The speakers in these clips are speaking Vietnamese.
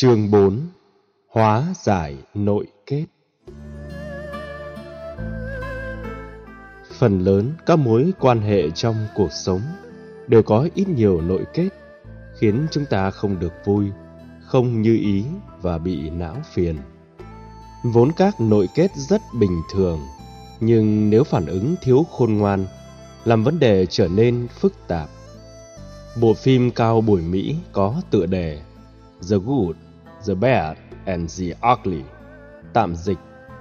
Chương 4 Hóa giải nội kết Phần lớn các mối quan hệ trong cuộc sống đều có ít nhiều nội kết, khiến chúng ta không được vui, không như ý và bị não phiền. Vốn các nội kết rất bình thường, nhưng nếu phản ứng thiếu khôn ngoan, làm vấn đề trở nên phức tạp. Bộ phim cao buổi Mỹ có tựa đề The Good, The Bad and the Ugly. Tạm dịch,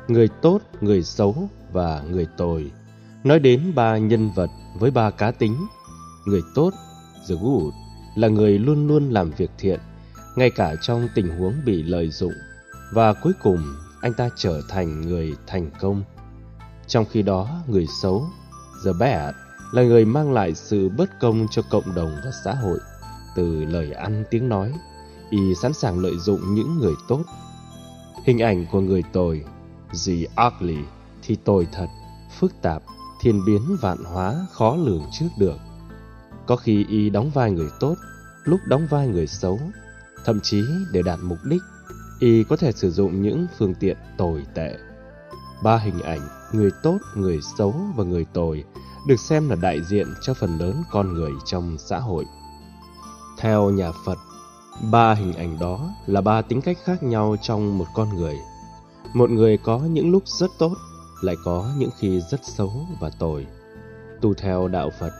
người tốt, người xấu và người tồi. Nói đến ba nhân vật với ba cá tính. Người tốt, The Good, là người luôn luôn làm việc thiện, ngay cả trong tình huống bị lợi dụng. Và cuối cùng, anh ta trở thành người thành công. Trong khi đó, người xấu, The Bad, là người mang lại sự bất công cho cộng đồng và xã hội từ lời ăn tiếng nói y sẵn sàng lợi dụng những người tốt. Hình ảnh của người tồi, gì ugly thì tồi thật, phức tạp, thiên biến vạn hóa, khó lường trước được. Có khi y đóng vai người tốt, lúc đóng vai người xấu, thậm chí để đạt mục đích, y có thể sử dụng những phương tiện tồi tệ. Ba hình ảnh, người tốt, người xấu và người tồi, được xem là đại diện cho phần lớn con người trong xã hội. Theo nhà Phật, Ba hình ảnh đó là ba tính cách khác nhau trong một con người. Một người có những lúc rất tốt, lại có những khi rất xấu và tồi. Tu theo đạo Phật,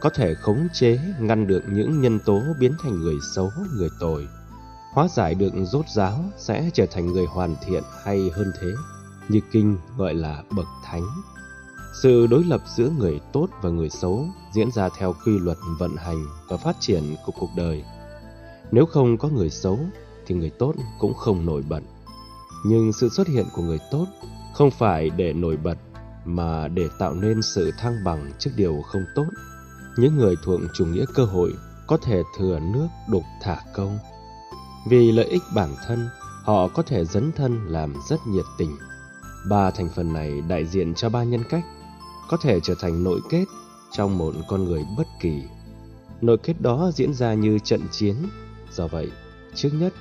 có thể khống chế, ngăn được những nhân tố biến thành người xấu, người tồi. Hóa giải được rốt ráo sẽ trở thành người hoàn thiện hay hơn thế, như kinh gọi là bậc thánh. Sự đối lập giữa người tốt và người xấu diễn ra theo quy luật vận hành và phát triển của cuộc đời. Nếu không có người xấu thì người tốt cũng không nổi bật. Nhưng sự xuất hiện của người tốt không phải để nổi bật mà để tạo nên sự thăng bằng trước điều không tốt. Những người thuộc chủ nghĩa cơ hội có thể thừa nước đục thả câu. Vì lợi ích bản thân, họ có thể dấn thân làm rất nhiệt tình. Ba thành phần này đại diện cho ba nhân cách, có thể trở thành nội kết trong một con người bất kỳ. Nội kết đó diễn ra như trận chiến Do vậy, trước nhất,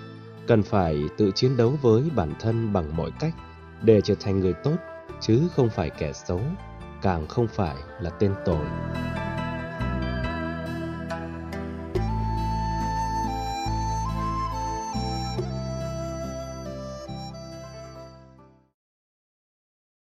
cần phải tự chiến đấu với bản thân bằng mọi cách để trở thành người tốt, chứ không phải kẻ xấu, càng không phải là tên tội.